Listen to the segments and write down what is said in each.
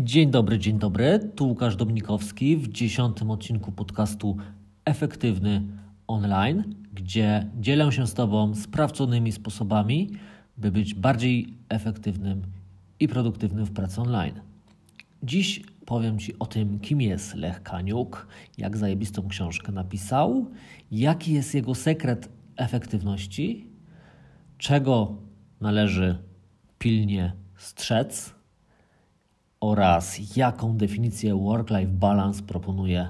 Dzień dobry, dzień dobry. Tu Łukasz Dominikowski w dziesiątym odcinku podcastu Efektywny Online, gdzie dzielę się z Tobą sprawdzonymi sposobami, by być bardziej efektywnym i produktywnym w pracy online. Dziś powiem Ci o tym, kim jest Lech Kaniuk, jak zajebistą książkę napisał, jaki jest jego sekret efektywności, czego należy pilnie strzec oraz jaką definicję work-life balance proponuje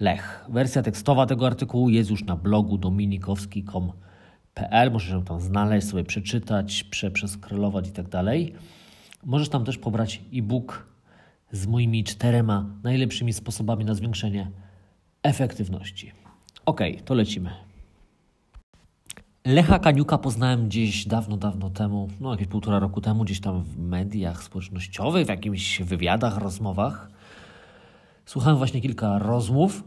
Lech. Wersja tekstowa tego artykułu jest już na blogu dominikowski.com.pl. Możesz ją tam znaleźć, sobie przeczytać, prze, przeskrolować i tak dalej. Możesz tam też pobrać e-book z moimi czterema najlepszymi sposobami na zwiększenie efektywności. Ok, to lecimy. Lecha Kaniuka poznałem gdzieś dawno, dawno temu, no jakieś półtora roku temu, gdzieś tam w mediach społecznościowych, w jakimiś wywiadach, rozmowach. Słuchałem właśnie kilka rozmów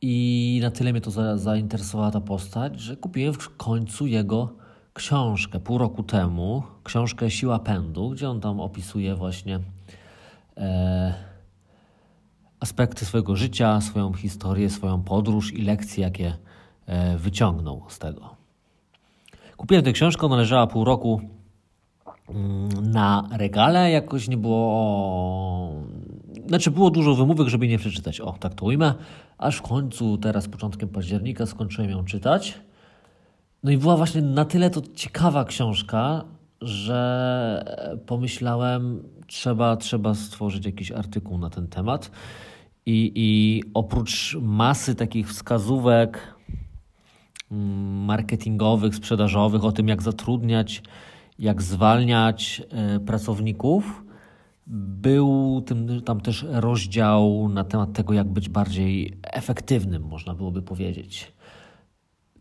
i na tyle mnie to za, zainteresowała ta postać, że kupiłem w końcu jego książkę pół roku temu, książkę Siła Pędu, gdzie on tam opisuje właśnie e, aspekty swojego życia, swoją historię, swoją podróż i lekcje, jakie e, wyciągnął z tego. Kupiłem tę książkę, ona leżała pół roku mm, na regale, jakoś nie było. Znaczy, było dużo wymówek, żeby nie przeczytać. O, tak to ujmę. Aż w końcu, teraz początkiem października, skończyłem ją czytać. No i była właśnie na tyle to ciekawa książka, że pomyślałem, trzeba, trzeba stworzyć jakiś artykuł na ten temat. I, I oprócz masy takich wskazówek, marketingowych, sprzedażowych, o tym, jak zatrudniać, jak zwalniać e, pracowników. Był tym, tam też rozdział na temat tego, jak być bardziej efektywnym, można byłoby powiedzieć.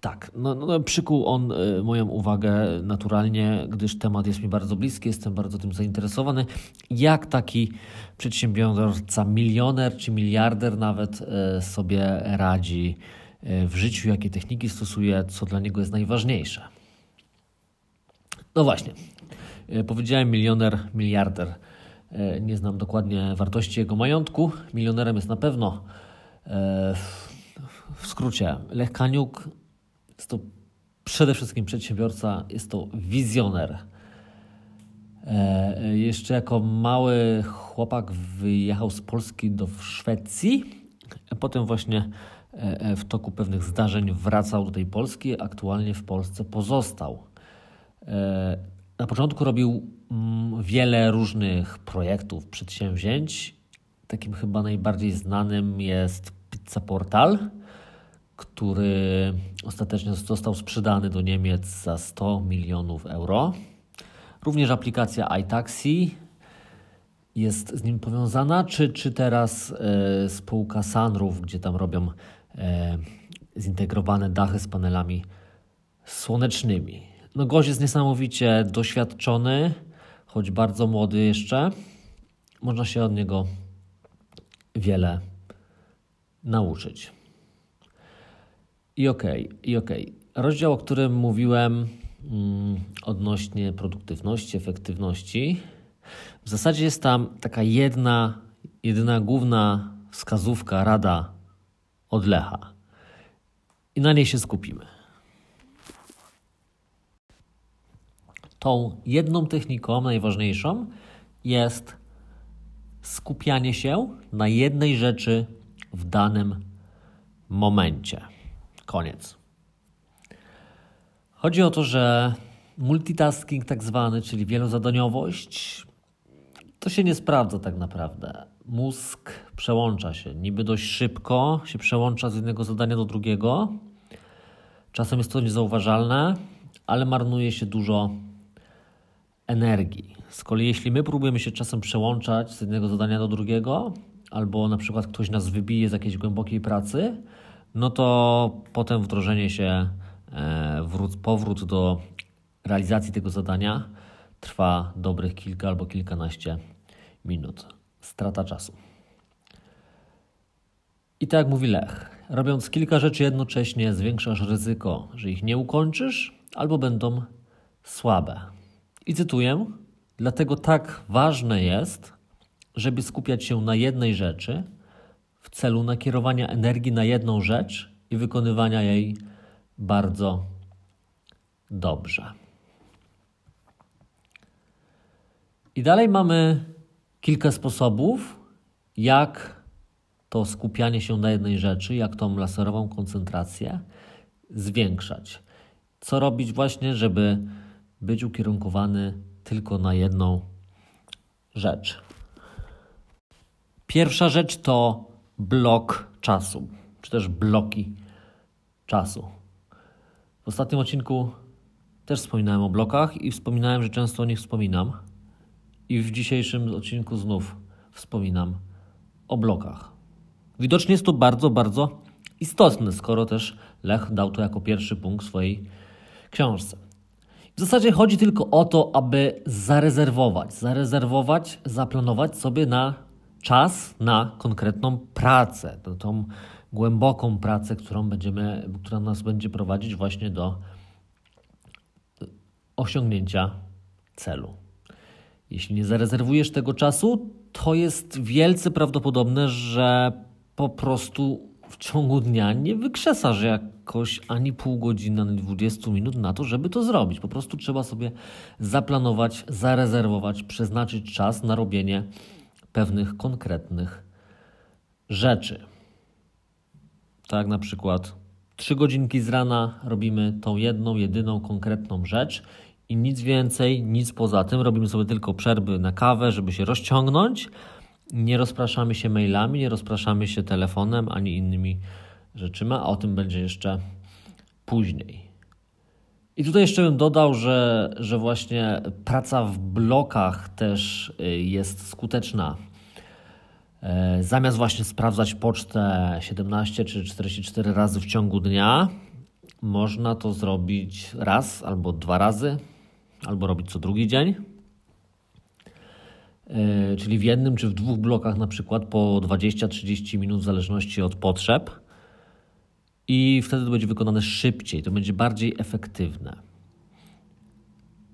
Tak, no, no, przykuł on e, moją uwagę naturalnie, gdyż temat jest mi bardzo bliski, jestem bardzo tym zainteresowany. Jak taki przedsiębiorca, milioner czy miliarder nawet e, sobie radzi w życiu, jakie techniki stosuje, co dla niego jest najważniejsze. No właśnie, e, powiedziałem milioner, miliarder. E, nie znam dokładnie wartości jego majątku. Milionerem jest na pewno. W skrócie, Lech Kaniuk jest to przede wszystkim przedsiębiorca, jest to wizjoner. Jeszcze jako mały chłopak wyjechał z Polski do Szwecji, potem właśnie E, e, w toku pewnych zdarzeń wracał do tej Polski, aktualnie w Polsce pozostał. E, na początku robił mm, wiele różnych projektów, przedsięwzięć. Takim chyba najbardziej znanym jest Pizza Portal, który ostatecznie został sprzedany do Niemiec za 100 milionów euro. Również aplikacja iTaxi jest z nim powiązana, czy, czy teraz spółka Sunroof, gdzie tam robią e, zintegrowane dachy z panelami słonecznymi. No gość jest niesamowicie doświadczony, choć bardzo młody jeszcze. Można się od niego wiele nauczyć. I okej, okay, i okej. Okay. Rozdział, o którym mówiłem mm, odnośnie produktywności, efektywności, w zasadzie jest tam taka jedna, jedyna główna wskazówka, rada od Lecha. I na niej się skupimy. Tą jedną techniką, najważniejszą, jest skupianie się na jednej rzeczy w danym momencie. Koniec. Chodzi o to, że multitasking, tak zwany, czyli wielozadaniowość, to się nie sprawdza tak naprawdę mózg przełącza się. Niby dość szybko się przełącza z jednego zadania do drugiego. Czasem jest to niezauważalne, ale marnuje się dużo energii. Z kolei jeśli my próbujemy się czasem przełączać z jednego zadania do drugiego, albo na przykład ktoś nas wybije z jakiejś głębokiej pracy, no to potem wdrożenie się, e, wrót, powrót do realizacji tego zadania trwa dobrych kilka albo kilkanaście minut strata czasu. I tak jak mówi Lech, robiąc kilka rzeczy jednocześnie, zwiększasz ryzyko, że ich nie ukończysz albo będą słabe. I cytuję: Dlatego tak ważne jest, żeby skupiać się na jednej rzeczy w celu nakierowania energii na jedną rzecz i wykonywania jej bardzo dobrze. I dalej mamy kilka sposobów, jak to skupianie się na jednej rzeczy, jak tą laserową koncentrację zwiększać. Co robić właśnie, żeby być ukierunkowany tylko na jedną rzecz. Pierwsza rzecz to blok czasu, czy też bloki czasu. W ostatnim odcinku też wspominałem o blokach i wspominałem, że często o nich wspominam. I w dzisiejszym odcinku znów wspominam o blokach. Widocznie jest to bardzo, bardzo istotne, skoro też Lech dał to jako pierwszy punkt swojej książce. W zasadzie chodzi tylko o to, aby zarezerwować, zarezerwować, zaplanować sobie na czas na konkretną pracę, tą, tą głęboką pracę, którą będziemy, która nas będzie prowadzić właśnie do osiągnięcia celu. Jeśli nie zarezerwujesz tego czasu, to jest wielce prawdopodobne, że po prostu w ciągu dnia nie wykrzesasz jakoś ani pół godziny, ani 20 minut na to, żeby to zrobić. Po prostu trzeba sobie zaplanować, zarezerwować, przeznaczyć czas na robienie pewnych konkretnych rzeczy. Tak na przykład trzy godzinki z rana robimy tą jedną, jedyną, konkretną rzecz i nic więcej, nic poza tym. Robimy sobie tylko przerwy na kawę, żeby się rozciągnąć. Nie rozpraszamy się mailami, nie rozpraszamy się telefonem ani innymi rzeczyma, a o tym będzie jeszcze później. I tutaj jeszcze bym dodał, że, że właśnie praca w blokach też y, jest skuteczna. E, zamiast właśnie sprawdzać pocztę 17 czy 44 razy w ciągu dnia, można to zrobić raz albo dwa razy, albo robić co drugi dzień. E, czyli w jednym czy w dwóch blokach, na przykład po 20-30 minut, w zależności od potrzeb i wtedy to będzie wykonane szybciej, to będzie bardziej efektywne.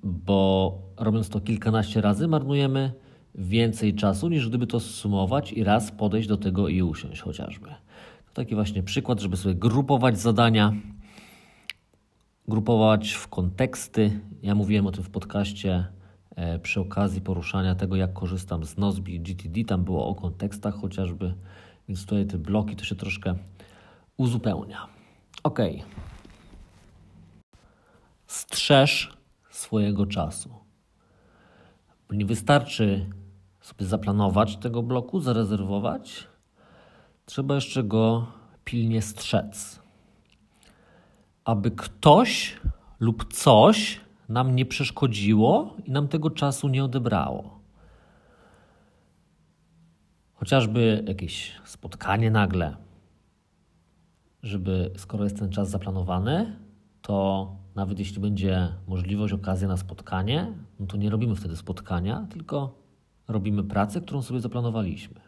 Bo robiąc to kilkanaście razy, marnujemy więcej czasu, niż gdyby to sumować i raz podejść do tego i usiąść chociażby. To taki właśnie przykład, żeby sobie grupować zadania, grupować w konteksty. Ja mówiłem o tym w podcaście e, przy okazji poruszania tego, jak korzystam z Nozbi GTD. Tam było o kontekstach chociażby, więc tutaj te bloki to się troszkę uzupełnia. Ok. Strzeż swojego czasu. Nie wystarczy sobie zaplanować tego bloku, zarezerwować. Trzeba jeszcze go pilnie strzec. Aby ktoś lub coś nam nie przeszkodziło i nam tego czasu nie odebrało. Chociażby jakieś spotkanie nagle, żeby skoro jest ten czas zaplanowany, to nawet jeśli będzie możliwość, okazja na spotkanie, no to nie robimy wtedy spotkania, tylko robimy pracę, którą sobie zaplanowaliśmy.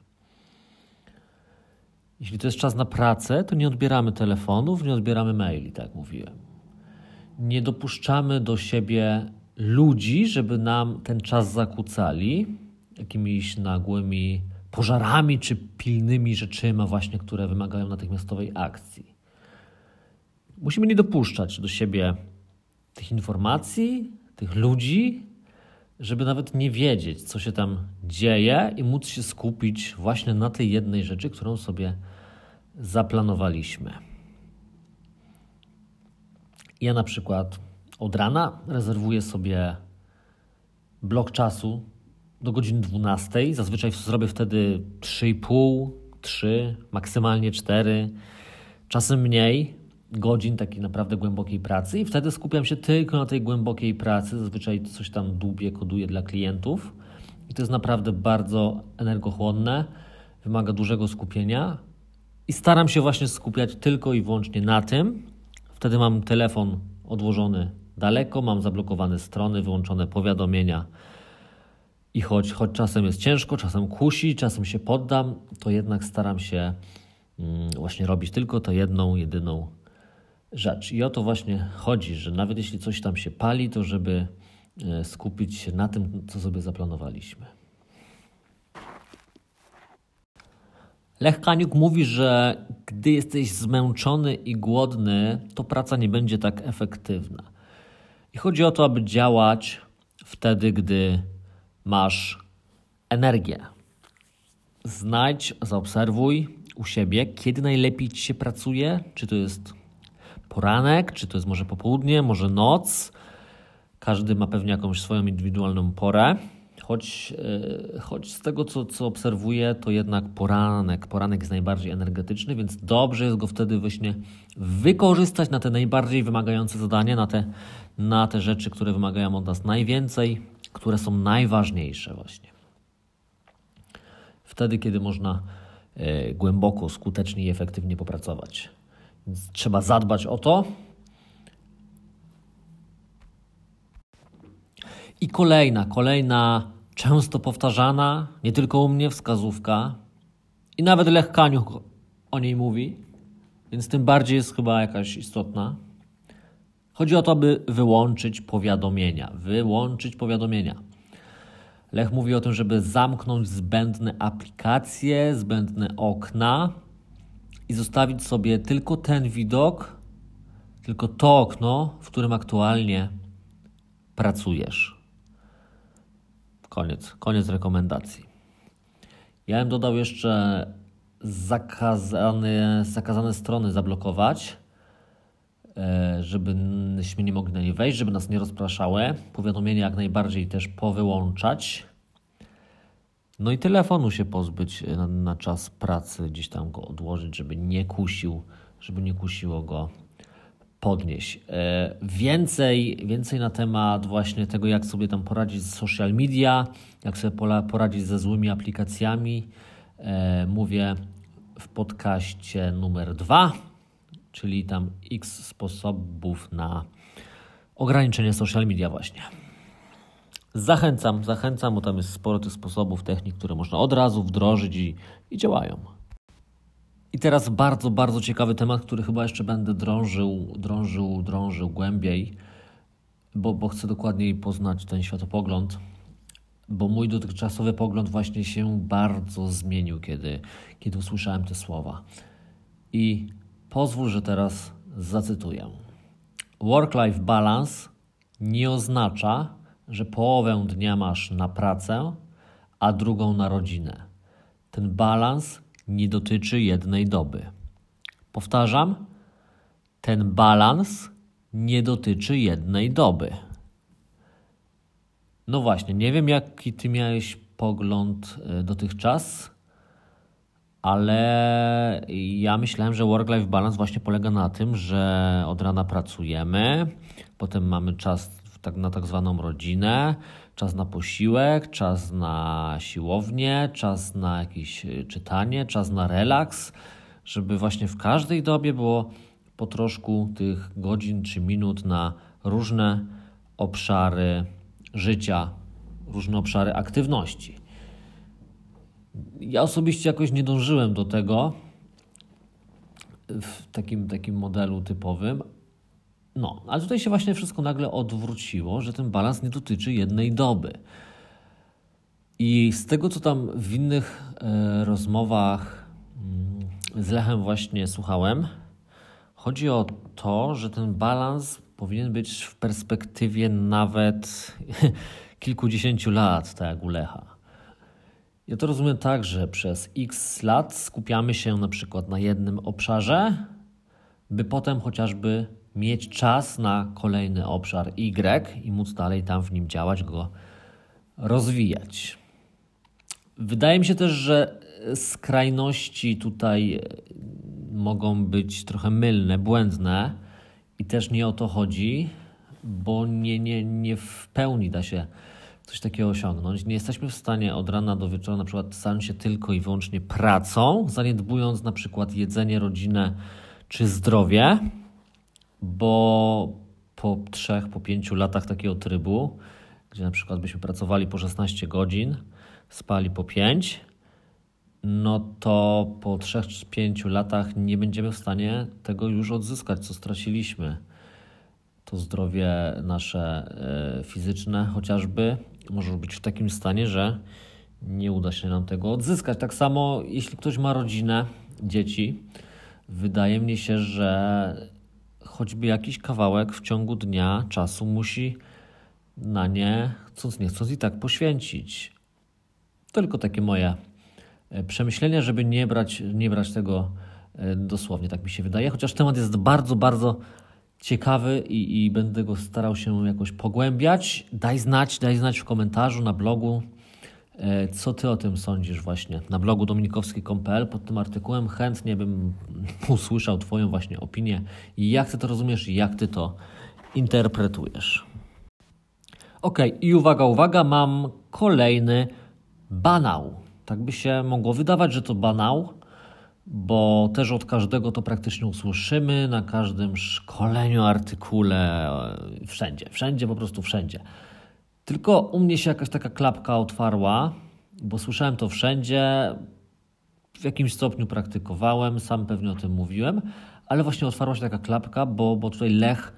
Jeśli to jest czas na pracę, to nie odbieramy telefonów, nie odbieramy maili, tak mówiłem. Nie dopuszczamy do siebie ludzi, żeby nam ten czas zakłócali jakimiś nagłymi pożarami czy pilnymi rzeczyma właśnie, które wymagają natychmiastowej akcji. Musimy nie dopuszczać do siebie tych informacji, tych ludzi, żeby nawet nie wiedzieć, co się tam dzieje i móc się skupić właśnie na tej jednej rzeczy, którą sobie zaplanowaliśmy. Ja na przykład od rana rezerwuję sobie blok czasu do godziny 12. Zazwyczaj zrobię wtedy 3,5, 3, maksymalnie 4, czasem mniej godzin takiej naprawdę głębokiej pracy i wtedy skupiam się tylko na tej głębokiej pracy. Zazwyczaj coś tam dłubię, koduję dla klientów i to jest naprawdę bardzo energochłonne, wymaga dużego skupienia i staram się właśnie skupiać tylko i wyłącznie na tym. Wtedy mam telefon odłożony daleko, mam zablokowane strony, wyłączone powiadomienia. I choć, choć czasem jest ciężko, czasem kusi, czasem się poddam, to jednak staram się mm, właśnie robić tylko tę jedną, jedyną rzecz. I o to właśnie chodzi, że nawet jeśli coś tam się pali, to żeby e, skupić się na tym, co sobie zaplanowaliśmy. Lech Kaniuk mówi, że gdy jesteś zmęczony i głodny, to praca nie będzie tak efektywna. I chodzi o to, aby działać wtedy, gdy masz energię. Znajdź, zaobserwuj u siebie, kiedy najlepiej ci się pracuje, czy to jest poranek, czy to jest może popołudnie, może noc. Każdy ma pewnie jakąś swoją indywidualną porę. Choć, e, choć z tego, co, co obserwuję, to jednak poranek. Poranek jest najbardziej energetyczny, więc dobrze jest go wtedy właśnie wykorzystać na te najbardziej wymagające zadania, na te, na te rzeczy, które wymagają od nas najwięcej, które są najważniejsze właśnie. Wtedy, kiedy można e, głęboko, skutecznie i efektywnie popracować. Trzeba zadbać o to. I kolejna, kolejna, często powtarzana, nie tylko u mnie wskazówka, i nawet Lech Kaniuk o niej mówi, więc tym bardziej jest chyba jakaś istotna. Chodzi o to, aby wyłączyć powiadomienia. Wyłączyć powiadomienia. Lech mówi o tym, żeby zamknąć zbędne aplikacje, zbędne okna, i zostawić sobie tylko ten widok, tylko to okno, w którym aktualnie pracujesz. Koniec, koniec rekomendacji. Ja bym dodał jeszcze zakazane, zakazane strony zablokować, e, żebyśmy nie mogli na nie wejść, żeby nas nie rozpraszały. Powiadomienia jak najbardziej też powyłączać. No i telefonu się pozbyć na, na, czas pracy, gdzieś tam go odłożyć, żeby nie kusił, żeby nie kusiło go podnieść. E, więcej, więcej na temat właśnie tego, jak sobie tam poradzić z social media, jak sobie poradzić ze złymi aplikacjami, e, mówię w podcaście numer dwa, czyli tam x sposobów na ograniczenie social media właśnie. Zachęcam, zachęcam, bo tam jest sporo tych sposobów, technik, które można od razu wdrożyć i, i działają. I teraz bardzo, bardzo ciekawy temat, który chyba jeszcze będę drążył, drążył, drążył głębiej, bo, bo chcę dokładniej poznać ten światopogląd, bo mój dotychczasowy pogląd właśnie się bardzo zmienił, kiedy, kiedy usłyszałem te słowa. I pozwól, że teraz zacytuję. Work-life balance nie oznacza, że połowę dnia masz na pracę, a drugą na rodzinę. Ten balans nie dotyczy jednej doby. Powtarzam, ten balans nie dotyczy jednej doby. No właśnie, nie wiem jaki ty miałeś pogląd e, dotychczas, ale ja myślałem, że work-life balance właśnie polega na tym, że od rana pracujemy, potem mamy czas tak, na tak zwaną rodzinę, czas na posiłek, czas na siłownię, czas na jakieś y, czytanie, czas na relaks, żeby właśnie w każdej dobie było po troszku tych godzin czy minut na różne obszary życia, różne obszary aktywności. Ja osobiście jakoś nie dążyłem do tego w takim, takim modelu typowym, no, ale tutaj się właśnie wszystko nagle odwróciło, że ten balans nie dotyczy jednej doby. I z tego, co tam w innych e, rozmowach mm, z Lechem właśnie słuchałem, chodzi o to, że ten balans powinien być w perspektywie nawet kilkudziesięciu lat, tak jak u Lecha. Ja to rozumiem tak, że przez x lat skupiamy się na przykład na jednym obszarze, by potem chociażby mieć czas na kolejny obszar Y i móc dalej tam w nim działać, go rozwijać. Wydaje mi się też, że skrajności tutaj e, mogą być trochę mylne, błędne i też nie o to chodzi, bo nie, nie, nie w pełni da się coś takiego osiągnąć. Nie jesteśmy w stanie od rana do wieczora na przykład zająć się tylko i wyłącznie pracą, zaniedbując na przykład jedzenie, rodzinę czy zdrowie bo po trzech, po pięciu latach takiego trybu, gdzie na przykład byśmy pracowali po 16 godzin, spali po 5, no to po 3 czy 5 latach nie będziemy w stanie tego już odzyskać, co straciliśmy. To zdrowie nasze e, fizyczne chociażby może być w takim stanie, że nie uda się nam tego odzyskać. Tak samo, jeśli ktoś ma rodzinę, dzieci, wydaje mi się, że choćby jakiś kawałek w ciągu dnia czasu musi na nie, chcąc nie chcąc, i tak poświęcić. Tylko takie moje e, przemyślenia, żeby nie brać, nie brać tego e, dosłownie, tak mi się wydaje. Chociaż temat jest bardzo, bardzo ciekawy i, i będę go starał się jakoś pogłębiać. Daj znać, daj znać w komentarzu na blogu, co ty o tym sądzisz właśnie. Na blogu dominikowski.pl pod tym artykułem chętnie bym usłyszał twoją właśnie opinię jak ty to rozumiesz jak ty to interpretujesz. Ok, i uwaga, uwaga, mam kolejny banał. Tak by się mogło wydawać, że to banał, bo też od każdego to praktycznie usłyszymy, na każdym szkoleniu, artykule, wszędzie, wszędzie, po prostu wszędzie. Tylko u mnie się jakaś taka klapka otwarła, bo słyszałem to wszędzie, w jakimś stopniu praktykowałem, sam pewnie o tym mówiłem, ale właśnie otwarła się taka klapka, bo, bo tutaj Lech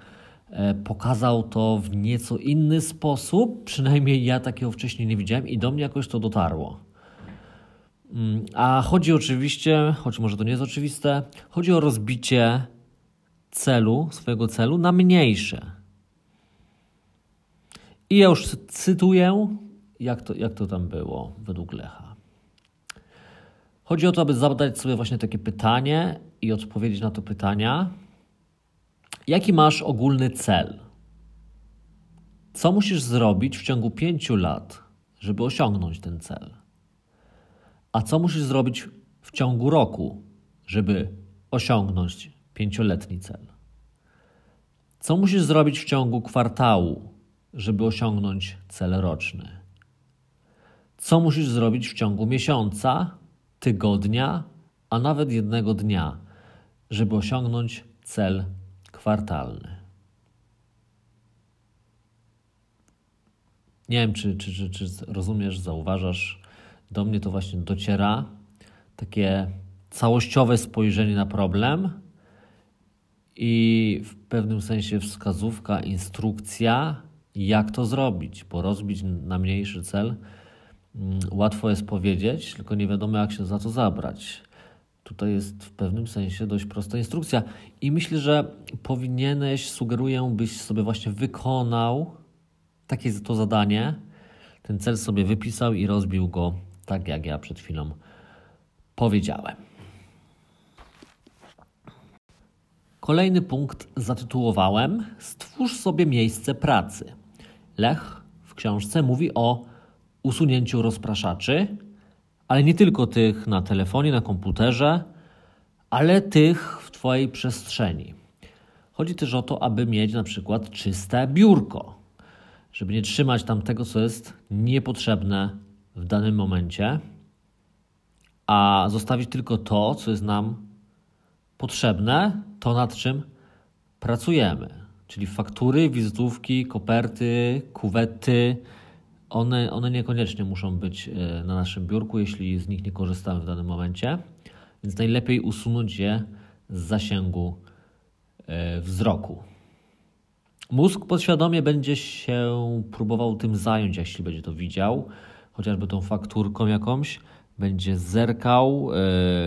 e, pokazał to w nieco inny sposób, przynajmniej ja takiego wcześniej nie widziałem i do mnie jakoś to dotarło. Mm, a chodzi oczywiście, choć może to nie jest oczywiste, chodzi o rozbicie celu, swojego celu na mniejsze. I ja już cytuję, jak to, jak to tam było według Lecha. Chodzi o to, aby zadać sobie właśnie takie pytanie i odpowiedzieć na to pytania. Jaki masz ogólny cel? Co musisz zrobić w ciągu pięciu lat, żeby osiągnąć ten cel? A co musisz zrobić w ciągu roku, żeby osiągnąć pięcioletni cel? Co musisz zrobić w ciągu kwartału, żeby osiągnąć cel roczny? Co musisz zrobić w ciągu miesiąca, tygodnia, a nawet jednego dnia, żeby osiągnąć cel kwartalny? Nie wiem, czy, czy, czy, czy rozumiesz, zauważasz, do mnie to właśnie dociera takie całościowe spojrzenie na problem i w pewnym sensie wskazówka, instrukcja, jak to zrobić, bo rozbić na mniejszy cel mm, łatwo jest powiedzieć, tylko nie wiadomo, jak się za to zabrać. Tutaj jest w pewnym sensie dość prosta instrukcja, i myślę, że powinieneś, sugeruję, byś sobie właśnie wykonał takie to zadanie, ten cel sobie wypisał i rozbił go tak jak ja przed chwilą powiedziałem. Kolejny punkt zatytułowałem Stwórz sobie miejsce pracy. Lech w książce mówi o usunięciu rozpraszaczy, ale nie tylko tych na telefonie, na komputerze, ale tych w Twojej przestrzeni. Chodzi też o to, aby mieć na przykład czyste biurko, żeby nie trzymać tam tego, co jest niepotrzebne w danym momencie, a zostawić tylko to, co jest nam potrzebne, to nad czym pracujemy. Czyli faktury, wizytówki, koperty, kuwety, one, one niekoniecznie muszą być e, na naszym biurku, jeśli z nich nie korzystamy w danym momencie, więc najlepiej usunąć je z zasięgu e, wzroku. Mózg podświadomie będzie się próbował tym zająć, jeśli będzie to widział chociażby tą fakturką jakąś, będzie zerkał,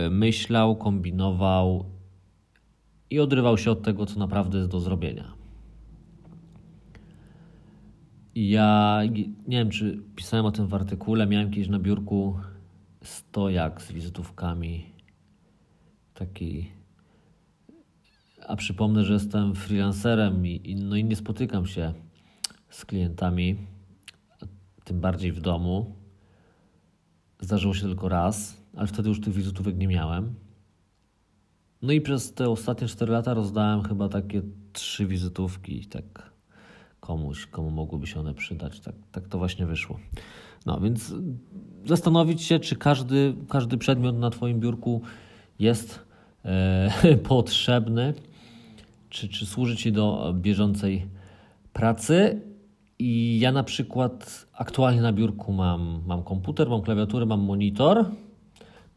yy, myślał, kombinował i odrywał się od tego, co naprawdę jest do zrobienia. Ja nie wiem, czy pisałem o tym w artykule, miałem kiedyś na biurku stojak z wizytówkami. Taki. A przypomnę, że jestem freelancerem i, no i nie spotykam się z klientami tym bardziej w domu. Zdarzyło się tylko raz, ale wtedy już tych wizytówek nie miałem. No i przez te ostatnie 4 lata rozdałem chyba takie trzy wizytówki, tak komuś, komu mogłyby się one przydać. Tak, tak to właśnie wyszło. No więc zastanowić się, czy każdy, każdy przedmiot na Twoim biurku jest e, potrzebny, czy, czy służy Ci do bieżącej pracy i ja na przykład aktualnie na biurku mam, mam komputer, mam klawiaturę, mam monitor,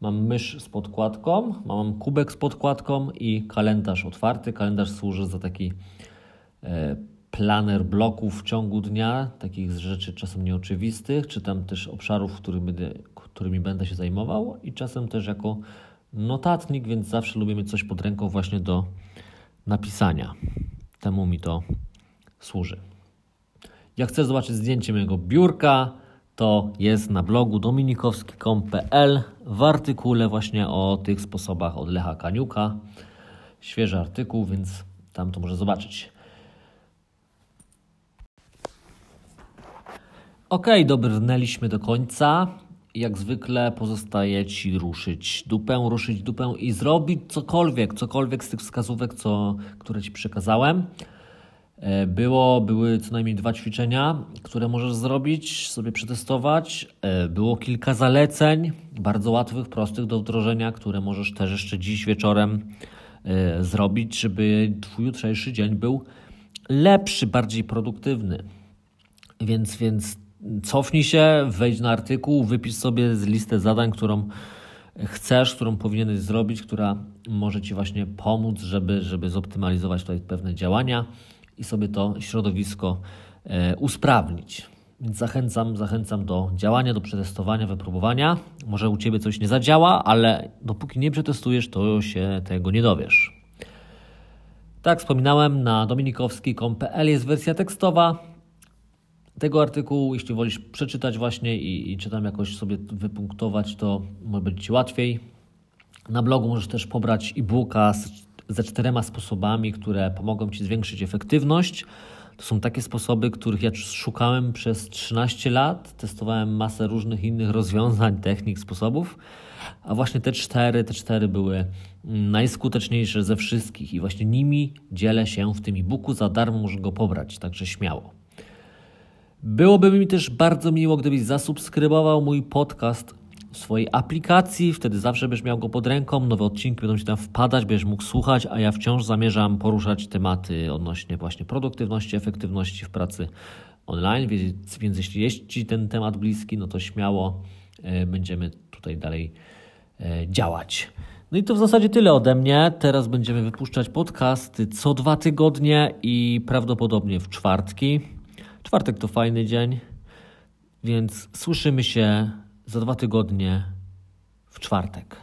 mam mysz z podkładką, mam kubek z podkładką i kalendarz otwarty. Kalendarz służy za taki e, planer bloków w ciągu dnia, takich rzeczy czasem nieoczywistych, czy tam też obszarów, którymi będę, którymi będę się zajmował i czasem też jako notatnik, więc zawsze lubię mieć coś pod ręką właśnie do napisania. Temu mi to służy. Jak chcesz zobaczyć zdjęcie mojego biurka, to jest na blogu dominikowski.pl w artykule właśnie o tych sposobach od Lecha Kaniuka. Świeży artykuł, więc tam to może zobaczyć. Ok, dobrnęliśmy do końca. Jak zwykle pozostaje Ci ruszyć dupę, ruszyć dupę i zrobić cokolwiek, cokolwiek z tych wskazówek, co, które Ci przekazałem. E, było, były co najmniej dwa ćwiczenia, które możesz zrobić, sobie przetestować. E, było kilka zaleceń, bardzo łatwych, prostych do wdrożenia, które możesz też jeszcze dziś wieczorem e, zrobić, żeby Twój jutrzejszy dzień był lepszy, bardziej produktywny. Więc, więc cofnij się, wejdź na artykuł, wypisz sobie z listę zadań, którą chcesz, którą powinieneś zrobić, która może Ci właśnie pomóc, żeby, żeby zoptymalizować tutaj pewne działania i sobie to środowisko e, usprawnić. Więc zachęcam, zachęcam do działania, do przetestowania, wypróbowania. Może u Ciebie coś nie zadziała, ale dopóki nie przetestujesz, to się tego nie dowiesz. Tak, wspominałem, na dominikowski.pl jest wersja tekstowa tego artykułu. Jeśli wolisz przeczytać właśnie i, i czy tam jakoś sobie wypunktować, to może być Ci łatwiej. Na blogu możesz też pobrać e-booka z ze czterema sposobami, które pomogą Ci zwiększyć efektywność. To są takie sposoby, których ja szukałem przez 13 lat. Testowałem masę różnych innych rozwiązań, technik, sposobów. A właśnie te cztery, te cztery były najskuteczniejsze ze wszystkich i właśnie nimi dzielę się w tym e-booku. Za darmo możesz go pobrać, także śmiało. Byłoby mi też bardzo miło, gdybyś zasubskrybował mój podcast w swojej aplikacji, wtedy zawsze będziesz miał go pod ręką, nowe odcinki będą Ci tam wpadać, będziesz mógł słuchać, a ja wciąż zamierzam poruszać tematy odnośnie właśnie produktywności, efektywności w pracy online, więc, więc jeśli jest Ci ten temat bliski, no to śmiało e, będziemy tutaj dalej e, działać. No i to w zasadzie tyle ode mnie. Teraz będziemy wypuszczać podcasty co dwa tygodnie i prawdopodobnie w czwartki. Czwartek to fajny dzień, więc słyszymy się za dwa tygodnie w czwartek.